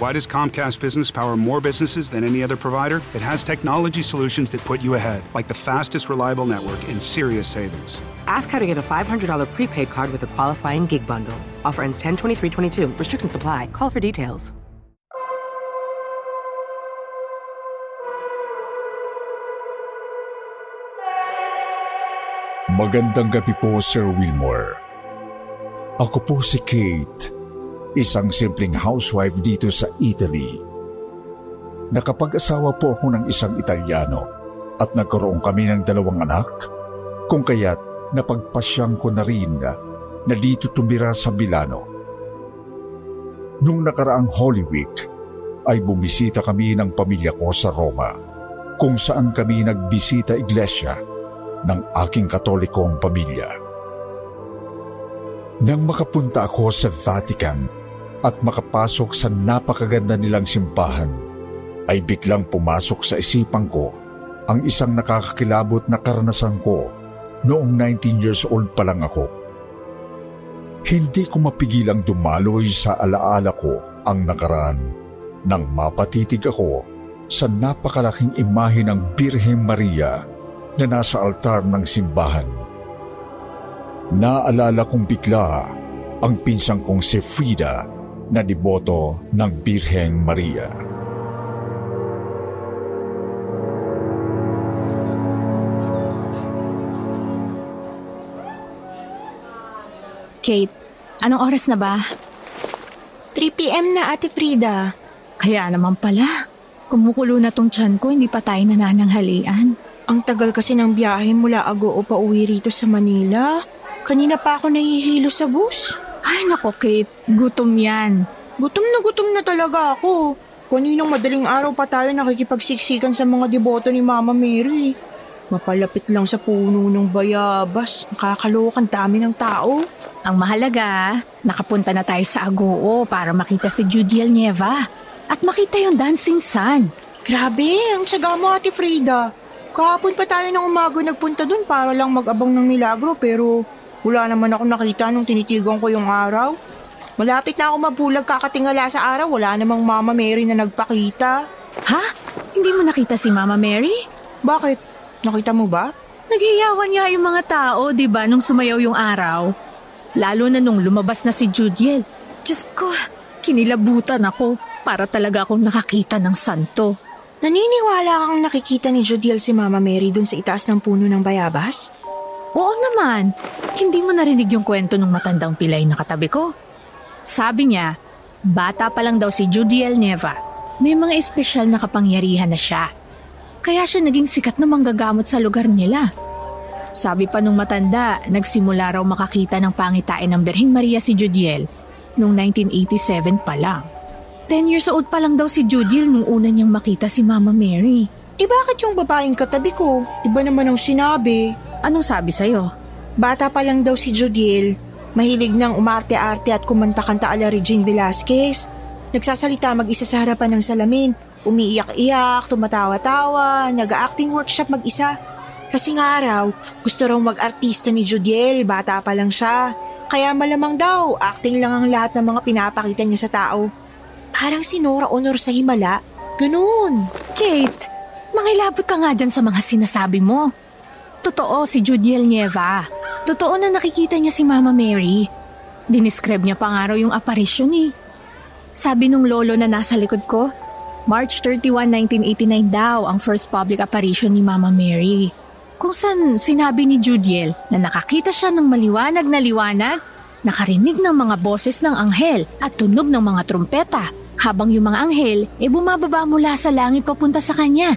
Why does Comcast Business power more businesses than any other provider? It has technology solutions that put you ahead, like the fastest reliable network and serious savings. Ask how to get a $500 prepaid card with a qualifying gig bundle. Offer ends 10 23 22. Restrictions apply. Call for details. Magandang gabi po, Sir Wilmore. Ako po si Kate, isang simpleng housewife dito sa Italy. Nakapag-asawa po ako ng isang Italiano at nagkaroon kami ng dalawang anak, kung kaya't napagpasyang ko na rin na dito tumira sa Milano. Nung nakaraang Holy Week, ay bumisita kami ng pamilya ko sa Roma, kung saan kami nagbisita iglesia ng aking katolikong pamilya. Nang makapunta ako sa Vatican at makapasok sa napakaganda nilang simbahan, ay biglang pumasok sa isipan ko ang isang nakakakilabot na karanasan ko noong 19 years old pa lang ako. Hindi ko mapigilang dumaloy sa alaala ko ang nakaraan nang mapatitig ako sa napakalaking imahe ng Birhen Maria na nasa altar ng simbahan. Naalala kong bigla ang pinsang kong si Frida na diboto ng Birhen Maria. Kate, anong oras na ba? 3pm na Ate Frida. Kaya naman pala. Kumukulo na tong tiyan ko, hindi pa tayo nanananghalian. Ang tagal kasi ng biyahe mula Agoo pa uwi rito sa Manila. Kanina pa ako nahihilo sa bus. Ay nako Kate, gutom yan. Gutom na gutom na talaga ako. Kaninang madaling araw pa tayo nakikipagsiksikan sa mga deboto ni Mama Mary. Mapalapit lang sa puno ng bayabas. Nakakalokan dami ng tao. Ang mahalaga, nakapunta na tayo sa Agoo para makita si Judiel Nieva at makita yung dancing sun. Grabe, ang tsaga mo Ate Frida. Kahapon pa tayo ng umaga nagpunta dun para lang mag-abang ng milagro pero wala naman ako nakita nung tinitigan ko yung araw. Malapit na ako mabulag kakatingala sa araw, wala namang Mama Mary na nagpakita. Ha? Hindi mo nakita si Mama Mary? Bakit? Nakita mo ba? Naghiyawan niya yung mga tao, di ba, nung sumayaw yung araw. Lalo na nung lumabas na si Judiel. Diyos ko, kinilabutan ako para talaga akong nakakita ng santo. Naniniwala kang nakikita ni Judiel si Mama Mary dun sa itaas ng puno ng bayabas? Oo naman. Hindi mo narinig yung kwento ng matandang pilay na katabi ko? Sabi niya, bata pa lang daw si Judiel Neva. May mga espesyal na kapangyarihan na siya. Kaya siya naging sikat na manggagamot sa lugar nila. Sabi pa nung matanda, nagsimula raw makakita ng pangitain ng Berhing Maria si Judiel noong 1987 pa lang. 10 years old pa lang daw si Judiel nung una niyang makita si Mama Mary. Eh bakit yung babaeng katabi ko? Iba naman ang sinabi. Anong sabi sa'yo? Bata pa lang daw si Judiel. Mahilig nang umarte-arte at kumanta-kanta ala Regine Velasquez. Nagsasalita mag-isa sa harapan ng salamin. Umiiyak-iyak, tumatawa-tawa, nag-acting workshop mag-isa. Kasi nga araw, gusto raw mag-artista ni Judiel, bata pa lang siya. Kaya malamang daw, acting lang ang lahat ng mga pinapakita niya sa tao. Parang si Nora Honor sa Himala. Ganun. Kate, mangilabot ka nga dyan sa mga sinasabi mo. Totoo si Judiel Nieva. Totoo na nakikita niya si Mama Mary. Dinescribe niya pa nga raw yung apparition eh. Sabi nung lolo na nasa likod ko, March 31, 1989 daw ang first public apparition ni Mama Mary. Kung saan sinabi ni Judiel na nakakita siya ng maliwanag na liwanag, nakarinig ng mga boses ng anghel at tunog ng mga trumpeta habang yung mga anghel e bumababa mula sa langit papunta sa kanya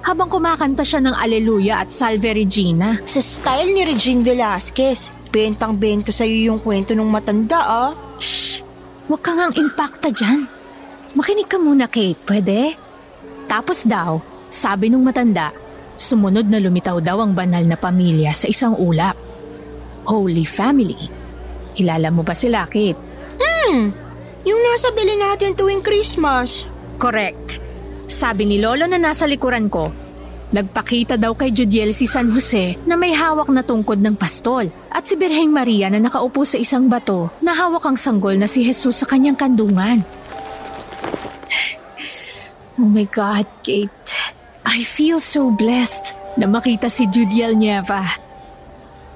habang kumakanta siya ng Alleluia at Salve Regina. Sa style ni Regine Velasquez, bentang-benta sa'yo yung kwento ng matanda ah. Shh! Huwag kang ang impacta dyan. Makinig ka muna, Kate, pwede? Tapos daw, sabi nung matanda, sumunod na lumitaw daw ang banal na pamilya sa isang ulap. Holy Family. Kilala mo ba sila, Kate? Hmm, yung nasa bili natin tuwing Christmas. Correct. Sabi ni Lolo na nasa likuran ko, nagpakita daw kay Judiel si San Jose na may hawak na tungkod ng pastol at si Birheng Maria na nakaupo sa isang bato na hawak ang sanggol na si Jesus sa kanyang kandungan. Oh my God, Kate. I feel so blessed na makita si Judiel Nieva.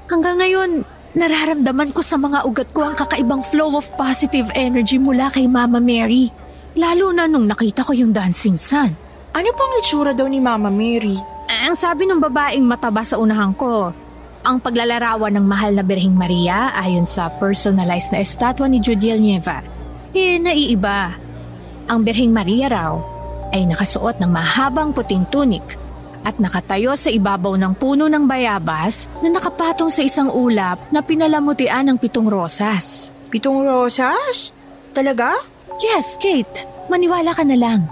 Hanggang ngayon, nararamdaman ko sa mga ugat ko ang kakaibang flow of positive energy mula kay Mama Mary. Lalo na nung nakita ko yung dancing sun. Ano pang itsura daw ni Mama Mary? Ang sabi ng babaeng mataba sa unahan ko, ang paglalarawan ng mahal na Birheng Maria ayon sa personalized na estatwa ni Judiel Nieva, eh naiiba. Ang Birheng Maria raw ay nakasuot ng mahabang puting tunik at nakatayo sa ibabaw ng puno ng bayabas na nakapatong sa isang ulap na pinalamutian ng pitong rosas. Pitong rosas? Talaga? Yes, Kate. Maniwala ka na lang.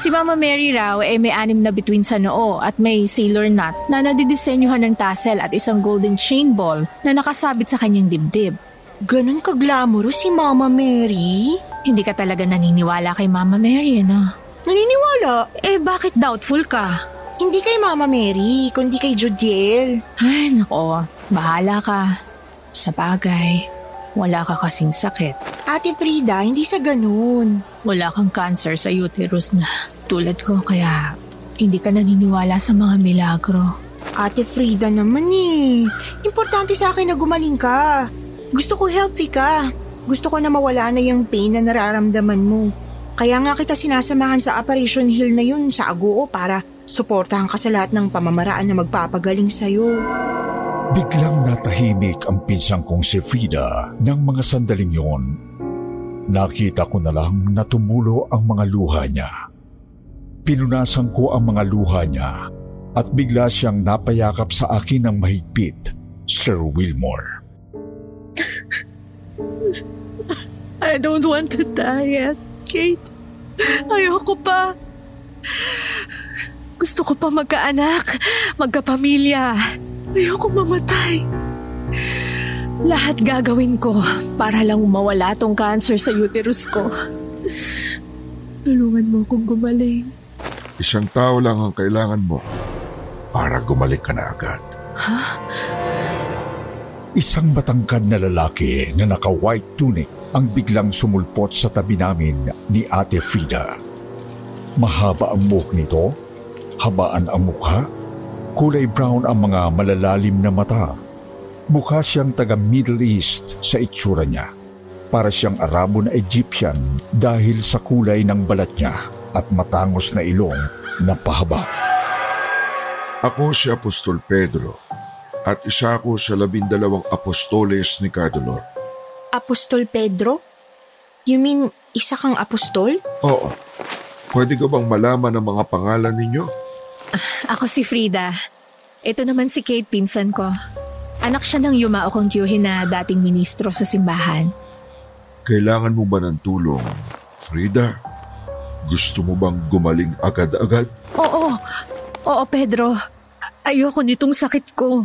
Si Mama Mary raw ay may anim na bituin sa noo at may sailor knot na nadidisenyuhan ng tassel at isang golden chain ball na nakasabit sa kanyang dibdib. Ganon ka-glamorous si Mama Mary? Hindi ka talaga naniniwala kay Mama Mary, no? Naniniwala. Eh, bakit doubtful ka? Hindi kay Mama Mary, kundi kay Judiel. Ay, nako. Bahala ka. Sa bagay, wala ka kasing sakit. Ate Frida, hindi sa ganun. Wala kang cancer sa uterus na tulad ko kaya hindi ka naniniwala sa mga milagro. Ate Frida naman eh. Importante sa akin na gumaling ka. Gusto ko healthy ka. Gusto ko na mawala na yung pain na nararamdaman mo. Kaya nga kita sinasamahan sa Operation Hill na yun sa Agoo para suportahan ka sa lahat ng pamamaraan na magpapagaling sa'yo. Biglang natahimik ang pinsang kong si Frida ng mga sandaling yon. Nakita ko na lang na tumulo ang mga luha niya. Pinunasan ko ang mga luha niya at bigla siyang napayakap sa akin ng mahigpit, Sir Wilmore. I don't want to die yet, Kate. Ayoko pa. Gusto ko pa magkaanak, magkapamilya. Ayoko mamatay. Lahat gagawin ko para lang mawala tong cancer sa uterus ko. Tulungan mo akong gumaling. Isang tao lang ang kailangan mo para gumaling ka na agad. Isang matangkad na lalaki na naka-white tunic ang biglang sumulpot sa tabi namin ni Ate Frida. Mahaba ang buhok nito, habaan ang mukha, kulay brown ang mga malalalim na mata. Mukha siyang taga Middle East sa itsura niya. Para siyang Arabo na Egyptian dahil sa kulay ng balat niya at matangos na ilong na pahaba. Ako si Apostol Pedro at isa ako sa labindalawang apostoles ni Cardolor. Apostol Pedro? You mean isa kang apostol? Oo. Pwede ko bang malaman ang mga pangalan ninyo? Ako si Frida. Ito naman si Kate, pinsan ko. Anak siya ng Yumao kong tiyuhin na dating ministro sa simbahan. Kailangan mo ba ng tulong, Frida? Gusto mo bang gumaling agad-agad? Oo, oo Pedro. Ayoko nitong sakit ko.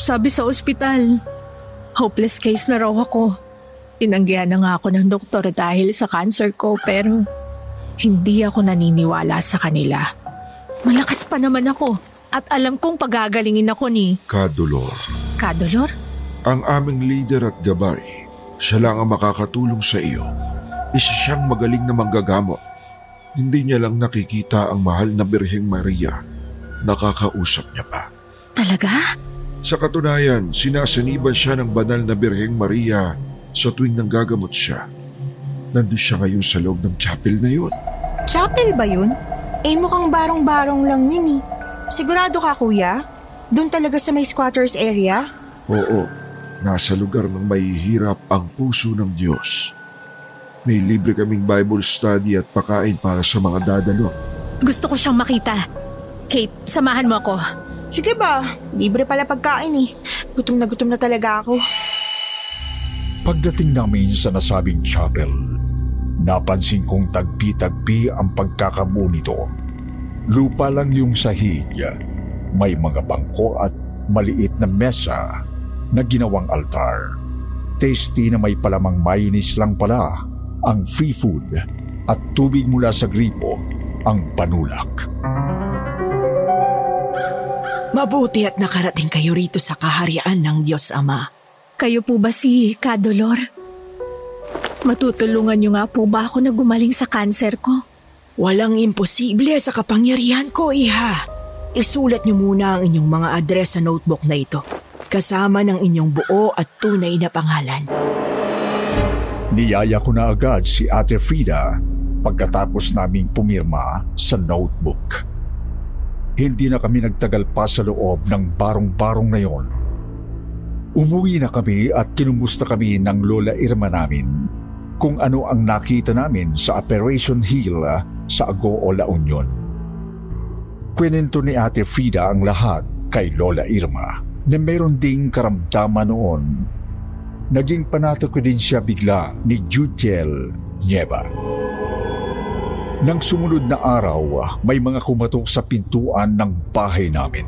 Sabi sa ospital, hopeless case na raw ako. Tinanggihan na nga ako ng doktor dahil sa cancer ko pero hindi ako naniniwala sa kanila. Malakas pa naman ako at alam kong pagagalingin ako ni Kadolor. Kadolor. Ang aming leader at gabay, siya lang ang makakatulong sa iyo. Isa siyang magaling na manggagamot. Hindi niya lang nakikita ang mahal na Birheng Maria. Nakakausap niya pa. Talaga? Sa katunayan, sinasaniban siya ng banal na Birheng Maria sa tuwing nanggagamot siya. Nandun siya ngayon sa loob ng chapel na yun. Chapel ba yun? Eh mukhang barong-barong lang yun eh. Sigurado ka kuya? Doon talaga sa may squatters area? Oo, nasa lugar ng mahihirap ang puso ng Diyos. May libre kaming Bible study at pakain para sa mga dadalo. Gusto ko siyang makita. Kate, samahan mo ako. Sige ba, libre pala pagkain eh. Gutom na gutom na talaga ako. Pagdating namin sa nasabing chapel, napansin kong tagpi-tagpi ang pagkakamu nito. Lupa lang yung sahig, may mga bangko at maliit na mesa na ginawang altar. Tasty na may palamang mayonnaise lang pala ang free food at tubig mula sa gripo ang panulak. Mabuti at nakarating kayo rito sa kaharian ng Diyos Ama. Kayo po ba si Kadolor? Matutulungan niyo nga po ba ako na gumaling sa kanser ko? Walang imposible sa kapangyarihan ko, Iha. Isulat niyo muna ang inyong mga address sa notebook na ito, kasama ng inyong buo at tunay na pangalan. Niyaya ko na agad si Ate Frida pagkatapos naming pumirma sa notebook. Hindi na kami nagtagal pa sa loob ng barong-barong na yon. Umuwi na kami at kinumusta kami ng Lola Irma namin kung ano ang nakita namin sa Operation Hill sa Agoo, La Union. Kwento ni Ate Frida ang lahat kay Lola Irma na mayroon ding karamdaman noon. Naging panato ko din siya bigla ni Jutiel Nieva. Nang sumunod na araw, may mga kumatok sa pintuan ng bahay namin.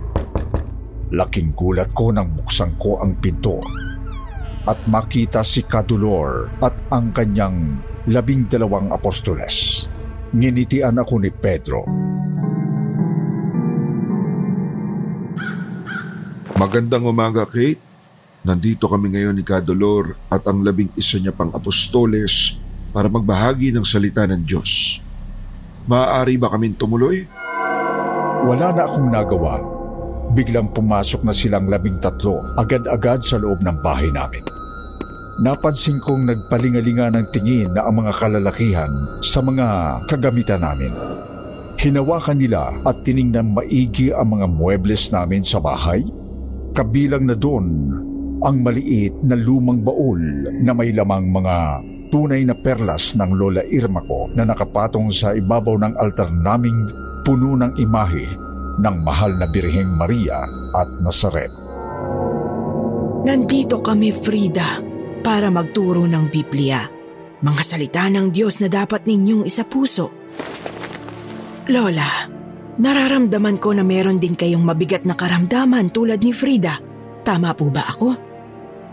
Laking gulat ko nang buksan ko ang pinto at makita si Kadulor at ang kanyang labing dalawang apostoles. Nginitian ako ni Pedro. Magandang umaga, Kate. Nandito kami ngayon ni Kadolor at ang labing isa niya pang apostoles para magbahagi ng salita ng Diyos. Maaari ba kaming tumuloy? Wala na akong nagawa. Biglang pumasok na silang labing tatlo agad-agad sa loob ng bahay namin. Napansin kong nagpalingalinga ng tingin na ang mga kalalakihan sa mga kagamitan namin. Hinawakan nila at tiningnan maigi ang mga muebles namin sa bahay. Kabilang na doon ang maliit na lumang baul na may lamang mga tunay na perlas ng Lola Irma ko na nakapatong sa ibabaw ng altar naming puno ng imahe ng mahal na Birheng Maria at Nazaret. Nandito kami, Frida, para magturo ng Biblia. Mga salita ng Diyos na dapat ninyong isapuso. Lola, nararamdaman ko na meron din kayong mabigat na karamdaman tulad ni Frida. Tama po ba ako?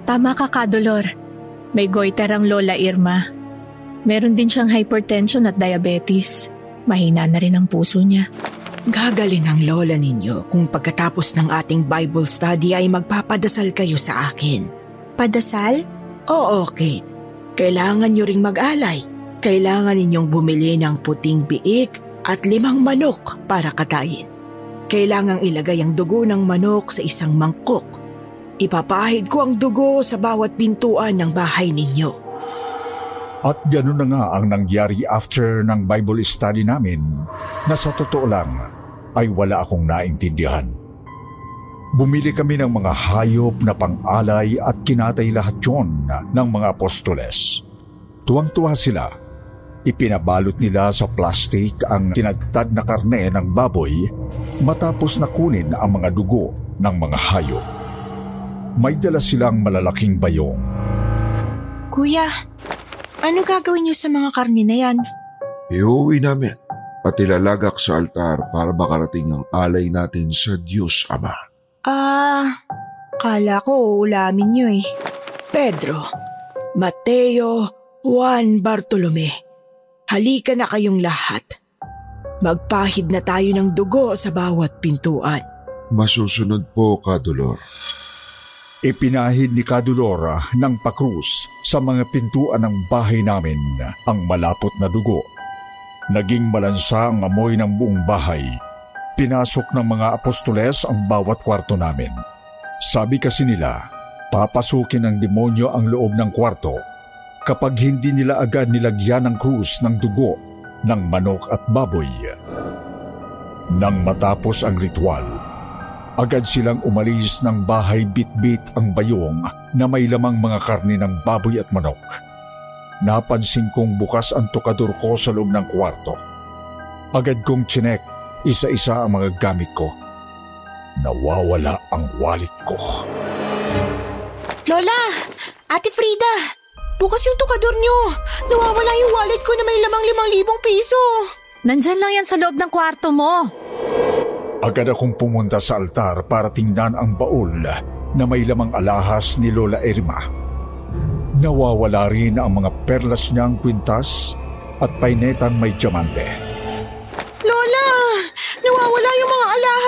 Tama ka, Kadolor. May goiter ang Lola Irma. Meron din siyang hypertension at diabetes. Mahina na rin ang puso niya. Gagaling ang lola ninyo kung pagkatapos ng ating Bible study ay magpapadasal kayo sa akin. Padasal? Oo, Kate. Kailangan nyo ring mag-alay. Kailangan ninyong bumili ng puting biik at limang manok para katayin. Kailangang ilagay ang dugo ng manok sa isang mangkok. Ipapahid ko ang dugo sa bawat pintuan ng bahay ninyo. At gano'n na nga ang nangyari after ng Bible study namin na sa totoo lang ay wala akong naintindihan. Bumili kami ng mga hayop na pang-alay at kinatay lahat yon ng mga apostoles. Tuwang-tuwa sila. Ipinabalot nila sa plastik ang tinagtad na karne ng baboy matapos na kunin ang mga dugo ng mga hayop. May dala silang malalaking bayong. Kuya, ano gagawin niyo sa mga karne na yan? Iuwi namin at ilalagak sa altar para makarating ang alay natin sa Diyos Ama. Ah, kala ko ulamin niyo eh. Pedro, Mateo, Juan Bartolome, halika na kayong lahat. Magpahid na tayo ng dugo sa bawat pintuan. Masusunod po, Kadolor. Ipinahid ni Kadulora ng pakrus sa mga pintuan ng bahay namin ang malapot na dugo. Naging malansa ang amoy ng buong bahay. Pinasok ng mga apostoles ang bawat kwarto namin. Sabi kasi nila, papasukin ng demonyo ang loob ng kwarto kapag hindi nila agad nilagyan ng krus ng dugo ng manok at baboy. Nang matapos ang ritual, agad silang umalis ng bahay bit-bit ang bayong na may lamang mga karne ng baboy at manok. Napansin kong bukas ang tukador ko sa loob ng kwarto. Agad kong chinek isa-isa ang mga gamit ko. Nawawala ang wallet ko. Lola! Ate Frida! Bukas yung tukador nyo. Nawawala yung wallet ko na may lamang limang libong piso. Nandyan lang yan sa loob ng kwarto mo. Agad akong pumunta sa altar para tingnan ang baul na may lamang alahas ni Lola Irma. Nawawala rin ang mga perlas niyang kwintas at painetang may diamante.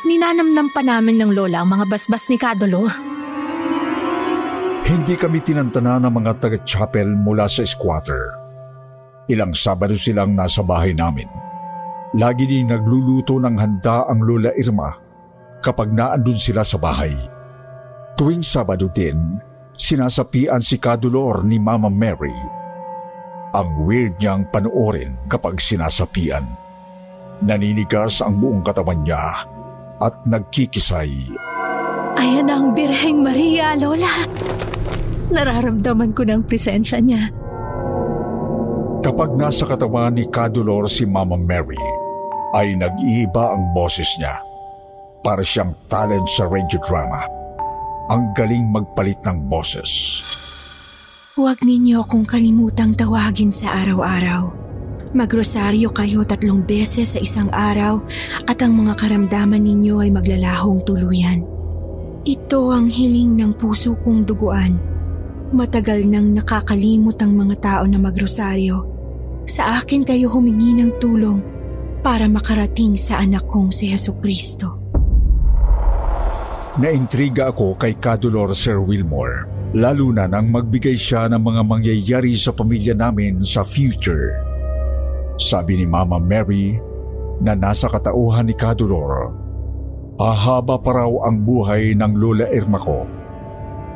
Ninanamnam pa namin ng lola ang mga basbas ni Kadolor. Hindi kami tinantana ng mga taga-chapel mula sa squatter. Ilang Sabado silang nasa bahay namin. Lagi din nagluluto ng handa ang Lola Irma kapag naandun sila sa bahay. Tuwing Sabado din, sinasapian si Kadulor ni Mama Mary. Ang weird niyang panoorin kapag sinasapian. Naninigas ang buong katawan niya at nagkikisay. Ayan ang Birheng Maria, Lola. Nararamdaman ko ng presensya niya. Kapag nasa katawan ni Kadulor si Mama Mary, ay nag-iiba ang boses niya. Para siyang talent sa radio drama. Ang galing magpalit ng boses. Huwag ninyo akong kalimutang tawagin sa araw-araw. Magrosaryo kayo tatlong beses sa isang araw at ang mga karamdaman ninyo ay maglalahong tuluyan. Ito ang hiling ng puso kong duguan. Matagal nang nakakalimot ang mga tao na magrosaryo. Sa akin kayo humingi ng tulong para makarating sa anak kong si Heso Kristo. Naintriga ako kay Kadulor Sir Wilmore, lalo na nang magbigay siya ng mga mangyayari sa pamilya namin sa future. Sabi ni Mama Mary na nasa katauhan ni Kadulor, ahaba pa raw ang buhay ng Lola Irma ko.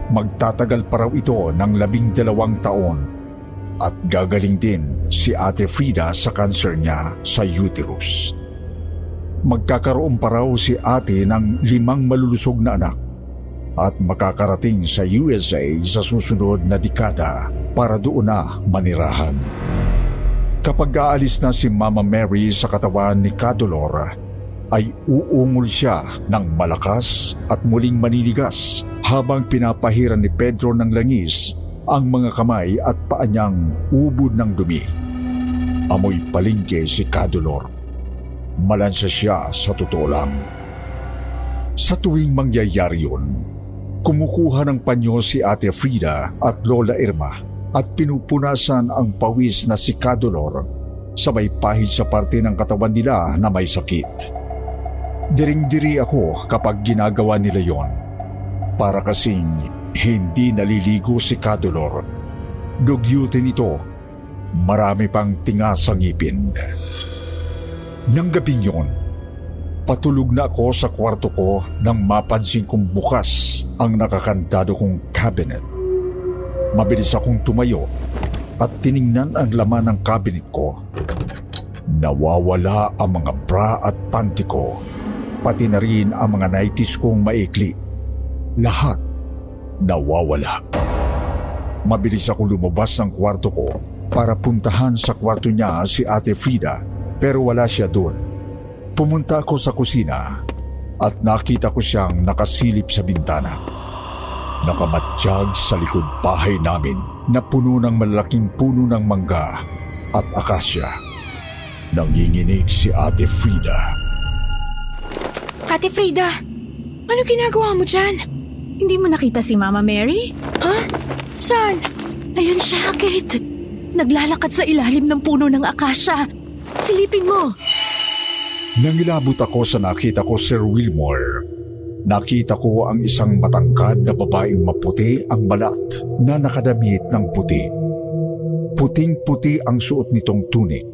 Magtatagal pa raw ito ng labing dalawang taon at gagaling din si Ate Frida sa cancer niya sa uterus. Magkakaroon pa raw si ate ng limang malulusog na anak at makakarating sa USA sa susunod na dekada para doon na manirahan. Kapag aalis na si Mama Mary sa katawan ni Kadolor, ay uungol siya ng malakas at muling maninigas habang pinapahiran ni Pedro ng langis ang mga kamay at paa niyang ubod ng dumi. Amoy palingke si Kadolor. Malansa siya sa totoo lang. Sa tuwing mangyayari yun, kumukuha ng panyo si Ate Frida at Lola Irma at pinupunasan ang pawis na si Kadolor sabay pahid sa parte ng katawan nila na may sakit. Diring-diri ako kapag ginagawa nila yon. Para kasing hindi naliligo si Kadolor. Dugyutin ito. Marami pang tinga sa ngipin. Nang gabing yun, patulog na ako sa kwarto ko nang mapansin kong bukas ang nakakandado kong cabinet. Mabilis akong tumayo at tiningnan ang laman ng cabinet ko. Nawawala ang mga bra at panty ko, pati na rin ang mga nighties kong maikli. Lahat nawawala. Mabilis akong lumabas ng kwarto ko para puntahan sa kwarto niya si Ate Frida pero wala siya doon. Pumunta ako sa kusina at nakita ko siyang nakasilip sa bintana. Nakamatsyag sa likod bahay namin na puno ng malaking puno ng mangga at akasya. Nanginginig si Ate Frida Ate Frida, ano ginagawa mo dyan? Hindi mo nakita si Mama Mary? Ha? Saan? Ayun siya, Kate. Naglalakad sa ilalim ng puno ng akasya. Silipin mo. Nangilabot ako sa nakita ko Sir Wilmore. Nakita ko ang isang matangkad na babaeng maputi ang balat na nakadamit ng puti. Puting-puti ang suot nitong tunik.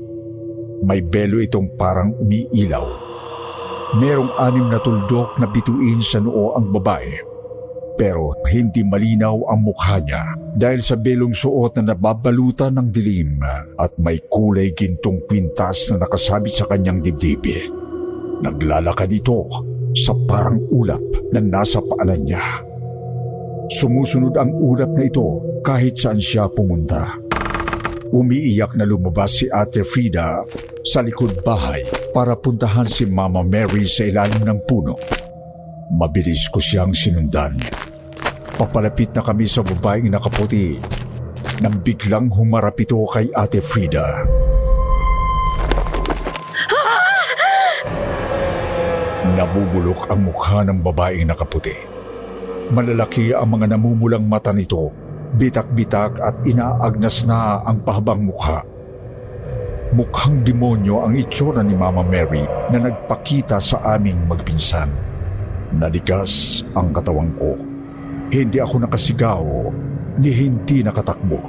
May belo itong parang umiilaw. Merong anim na tuldok na bituin sa noo ang babae. Pero hindi malinaw ang mukha niya dahil sa belong suot na nababalutan ng dilim at may kulay gintong kwintas na nakasabit sa kanyang dibdib. Naglalakad ito sa parang ulap na nasa paanan niya. Sumusunod ang ulap na ito kahit saan siya pumunta. Umiiyak na lumabas si Ate Frida sa likod bahay para puntahan si Mama Mary sa ilalim ng puno. Mabilis ko siyang sinundan. Papalapit na kami sa babaeng nakaputi nang biglang humarap ito kay Ate Frida. Nabubulok ang mukha ng babaeng nakaputi. Malalaki ang mga namumulang mata nito, bitak-bitak at inaagnas na ang pahabang mukha. Mukhang demonyo ang itsura ni Mama Mary na nagpakita sa aming magpinsan. Naligas ang katawang ko. Hindi ako nakasigaw ni hindi nakatakbo.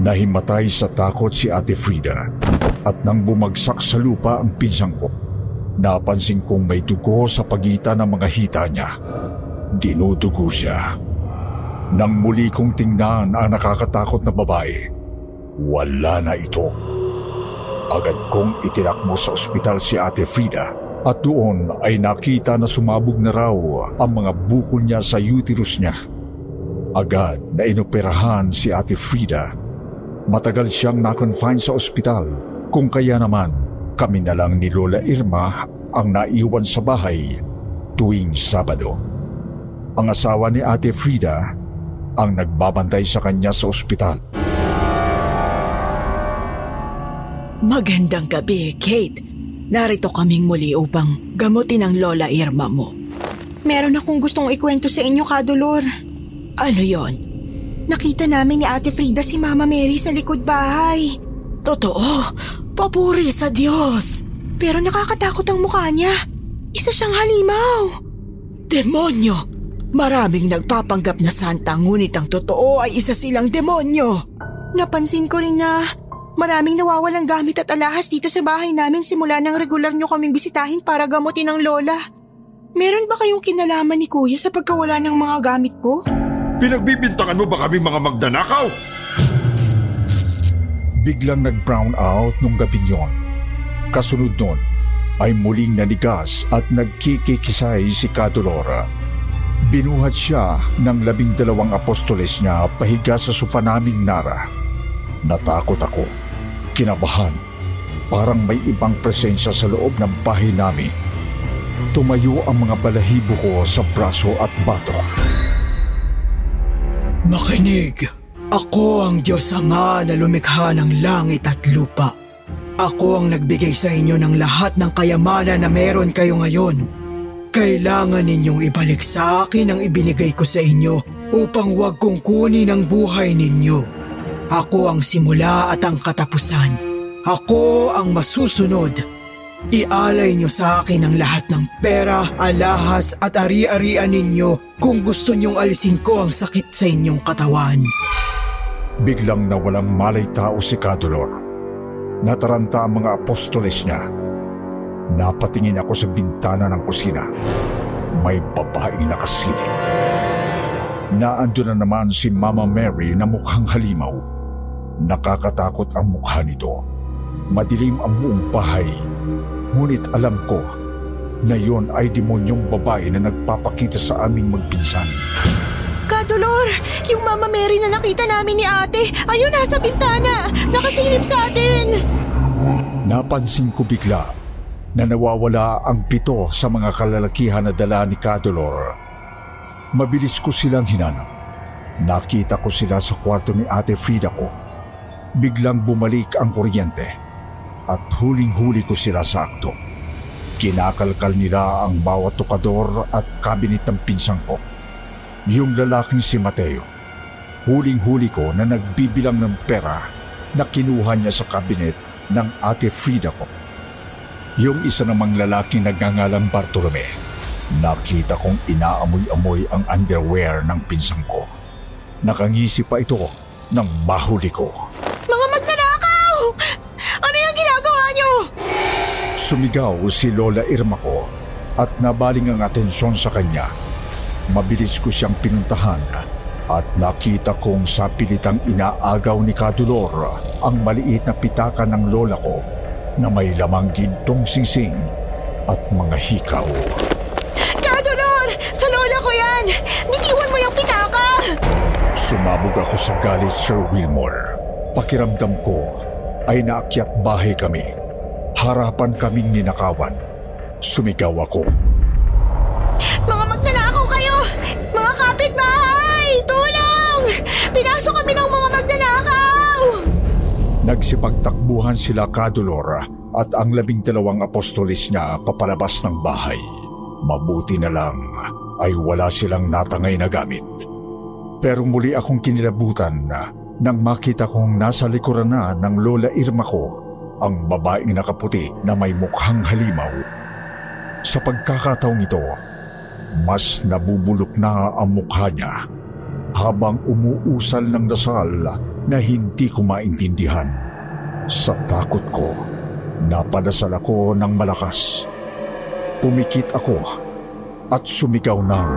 Nahimatay sa takot si Ate Frida at nang bumagsak sa lupa ang pinsang ko, napansin kong may dugo sa pagitan ng mga hita niya. Dinudugo siya. Nang muli kong tingnan ang nakakatakot na babae, wala na ito. Agad kong itinakbo sa ospital si Ate Frida at doon ay nakita na sumabog na raw ang mga bukol niya sa uterus niya. Agad na inoperahan si Ate Frida. Matagal siyang na-confine sa ospital kung kaya naman kami na lang ni Lola Irma ang naiwan sa bahay tuwing Sabado. Ang asawa ni Ate Frida ang nagbabantay sa kanya sa ospital. Magandang gabi, Kate. Narito kaming muli upang gamutin ang Lola Irma mo. Meron akong gustong ikwento sa inyo, Kadolor. Ano yon? Nakita namin ni Ate Frida si Mama Mary sa likod bahay. Totoo, papuri sa Diyos. Pero nakakatakot ang mukha niya. Isa siyang halimaw. Demonyo! Maraming nagpapanggap na santa ngunit ang totoo ay isa silang demonyo. Napansin ko rin na maraming nawawalang gamit at alahas dito sa bahay namin simula nang regular nyo kaming bisitahin para gamutin ang lola. Meron ba kayong kinalaman ni kuya sa pagkawala ng mga gamit ko? Pinagbibintangan mo ba kami mga magdanakaw? Biglang nag-brown out nung gabing yon. Kasunod nun ay muling nanigas at nagkikikisay si Kadolora. Binuhat siya ng labing dalawang apostoles niya pahiga sa sofa naming nara. Natakot ako, kinabahan, parang may ibang presensya sa loob ng bahay namin. Tumayo ang mga balahibo ko sa braso at batok. Makinig! Ako ang Diyos Ama na lumikha ng langit at lupa. Ako ang nagbigay sa inyo ng lahat ng kayamanan na meron kayo ngayon. Kailangan ninyong ibalik sa akin ang ibinigay ko sa inyo upang wag kong kunin ang buhay ninyo. Ako ang simula at ang katapusan. Ako ang masusunod. Ialay niyo sa akin ang lahat ng pera, alahas at ari-arian ninyo kung gusto niyong alisin ko ang sakit sa inyong katawan. Biglang nawalang malay tao si Kadolor. Nataranta ang mga apostoles niya. Napatingin ako sa bintana ng kusina. May babaeng nakasilip. Naando na naman si Mama Mary na mukhang halimaw. Nakakatakot ang mukha nito. Madilim ang buong bahay. Ngunit alam ko na yon ay demonyong babae na nagpapakita sa aming magpinsan. Kadolor, yung Mama Mary na nakita namin ni ate, ayun nasa bintana, nakasilip sa atin. Napansin ko bigla na nawawala ang pito sa mga kalalakihan na dala ni Kadolor. Mabilis ko silang hinanap. Nakita ko sila sa kwarto ni Ate Frida ko. Biglang bumalik ang kuryente at huling-huli ko sila sa akto. Kinakalkal nila ang bawat tukador at kabinet ng pinsang ko. Yung lalaking si Mateo, huling-huli ko na nagbibilang ng pera na kinuha niya sa kabinet ng ate Frida ko. Yung isa namang lalaking nagngangalang Bartolome, nakita kong inaamoy-amoy ang underwear ng pinsang ko. Nakangisi pa ito nang mahuli ko. Mga magnanakaw! Ano yung ginagawa niyo? Sumigaw si Lola Irma ko at nabaling ang atensyon sa kanya. Mabilis ko siyang pinuntahan at nakita kong sa pilitang inaagaw ni Kadulor ang maliit na pitaka ng lola ko na may lamang gintong singsing at mga hikaw. Kadolor! Sa lola ko yan! Bitiwan mo yung pitaka! Sumabog ako sa galit, Sir Wilmore. Pakiramdam ko ay naakyat bahay kami. Harapan kaming ninakawan. Sumigaw ako. Mga magnanakaw kayo! Mga kapitbahay! Tulong! Pinasok kami ng mga magnanakaw! Nagsipagtakbuhan sila Kadulor at ang labing dalawang apostolis niya papalabas ng bahay. Mabuti na lang ay wala silang natangay na gamit. Pero muli akong kinilabutan nang makita kong nasa likuran na ng Lola Irma ko ang babaeng nakaputi na may mukhang halimaw. Sa pagkakataong ito, mas nabubulok na ang mukha niya habang umuusal ng dasal na hindi ko maintindihan. Sa takot ko, napadasal ako ng malakas. Pumikit ako at sumigaw ng...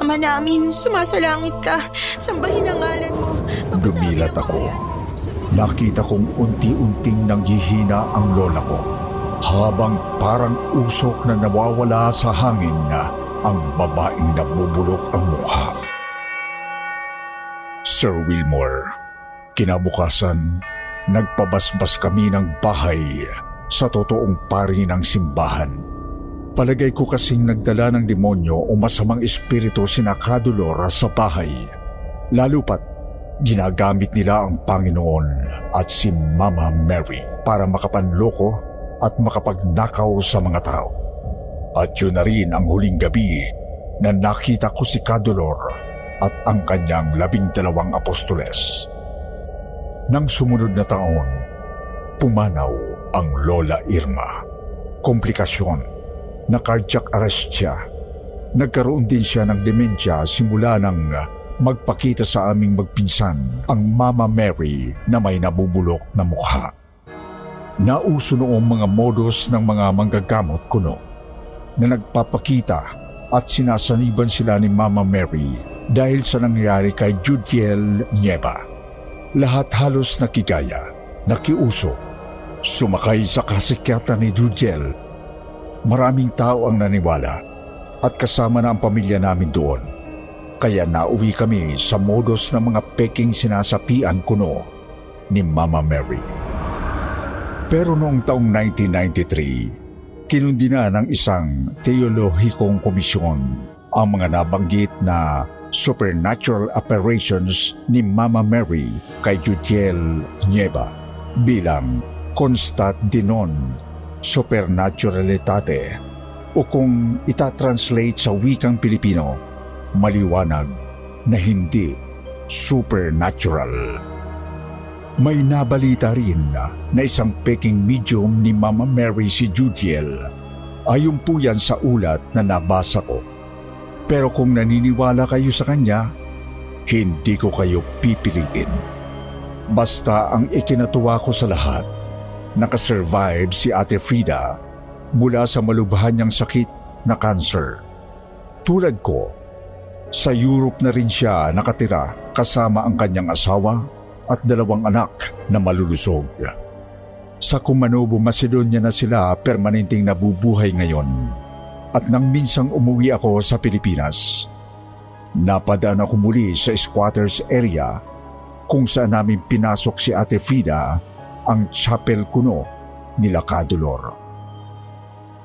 Ama namin, sumasalangit ka. Sambahin ang ngalan mo. Dumilat ako. Nakita kong unti-unting nanghihina ang lola ko habang parang usok na nawawala sa hangin na ang babaeng nabubulok ang mukha. Sir Wilmore, kinabukasan, nagpabasbas kami ng bahay sa totoong pari ng simbahan. Palagay ko kasing nagdala ng demonyo o masamang espiritu sina Kadulora sa bahay. Lalo pat ginagamit nila ang Panginoon at si Mama Mary para makapanloko at makapagnakaw sa mga tao. At yun na rin ang huling gabi na nakita ko si Kadulor at ang kanyang labing dalawang apostoles. Nang sumunod na taon, pumanaw ang Lola Irma. Komplikasyon, na cardiac arrest siya. Nagkaroon din siya ng demensya simula nang magpakita sa aming magpinsan ang Mama Mary na may nabubulok na mukha. Nauso noong mga modus ng mga manggagamot kuno na nagpapakita at sinasaniban sila ni Mama Mary dahil sa nangyari kay Judiel Nieva. Lahat halos nakigaya, nakiuso, sumakay sa kasikyatan ni Judiel. Maraming tao ang naniwala at kasama na ang pamilya namin doon. Kaya nauwi kami sa modus ng mga peking sinasapian kuno ni Mama Mary. Pero noong taong 1993, kinundi na ng isang teolohikong komisyon ang mga nabanggit na supernatural apparitions ni Mama Mary kay Jutiel Nieva bilang constat dinon supernaturalitate o kung itatranslate sa wikang Pilipino, maliwanag na hindi supernatural. May nabalita rin na isang peking medium ni Mama Mary si Judiel. Ayon po yan sa ulat na nabasa ko. Pero kung naniniwala kayo sa kanya, hindi ko kayo pipilitin. Basta ang ikinatuwa ko sa lahat, nakasurvive si Ate Frida mula sa malubhan niyang sakit na cancer. Tulad ko, sa Europe na rin siya nakatira kasama ang kanyang asawa at dalawang anak na malulusog. Sa Kumanobo, Macedonia na sila permanenteng nabubuhay ngayon. At nang minsang umuwi ako sa Pilipinas, napadaan ako muli sa squatters area kung saan namin pinasok si Ate Frida ang chapel kuno nila Kadulor.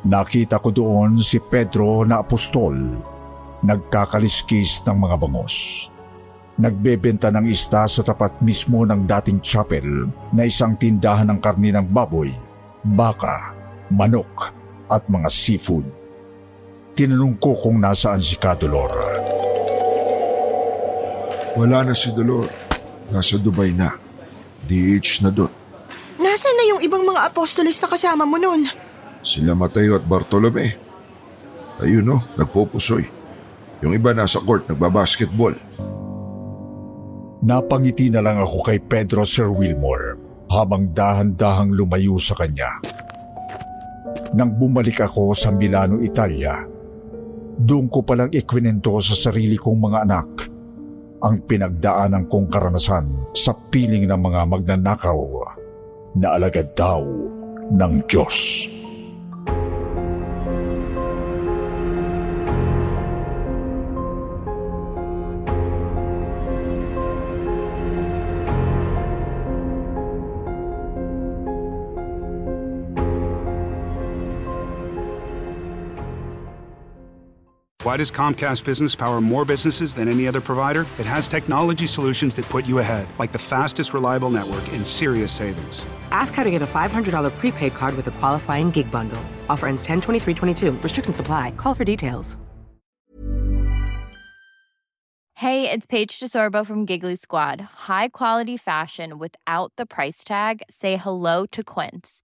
Nakita ko doon si Pedro na apostol, nagkakaliskis ng mga bangos. Nagbebenta ng isda sa tapat mismo ng dating chapel na isang tindahan ng karni ng baboy, baka manok at mga seafood. Tinanong ko kung nasaan si Kadolor. Wala na si Dolor. Nasa Dubai na. DH na doon. Nasaan na yung ibang mga apostolis na kasama mo nun? Sila Mateo at Bartolome. Ayun no, nagpupusoy. Yung iba nasa court, nagbabasketball. Napangiti na lang ako kay Pedro Sir Wilmore habang dahan-dahang lumayo sa kanya. Nang bumalik ako sa Milano, Italia, doon ko palang ikwinento sa sarili kong mga anak ang pinagdaanan kong karanasan sa piling ng mga magnanakaw na alagad daw ng Diyos. Why does Comcast Business power more businesses than any other provider? It has technology solutions that put you ahead, like the fastest reliable network and serious savings. Ask how to get a $500 prepaid card with a qualifying gig bundle. Offer ends 10 23 Restrictions apply. Call for details. Hey, it's Paige DeSorbo from Giggly Squad. High quality fashion without the price tag? Say hello to Quince.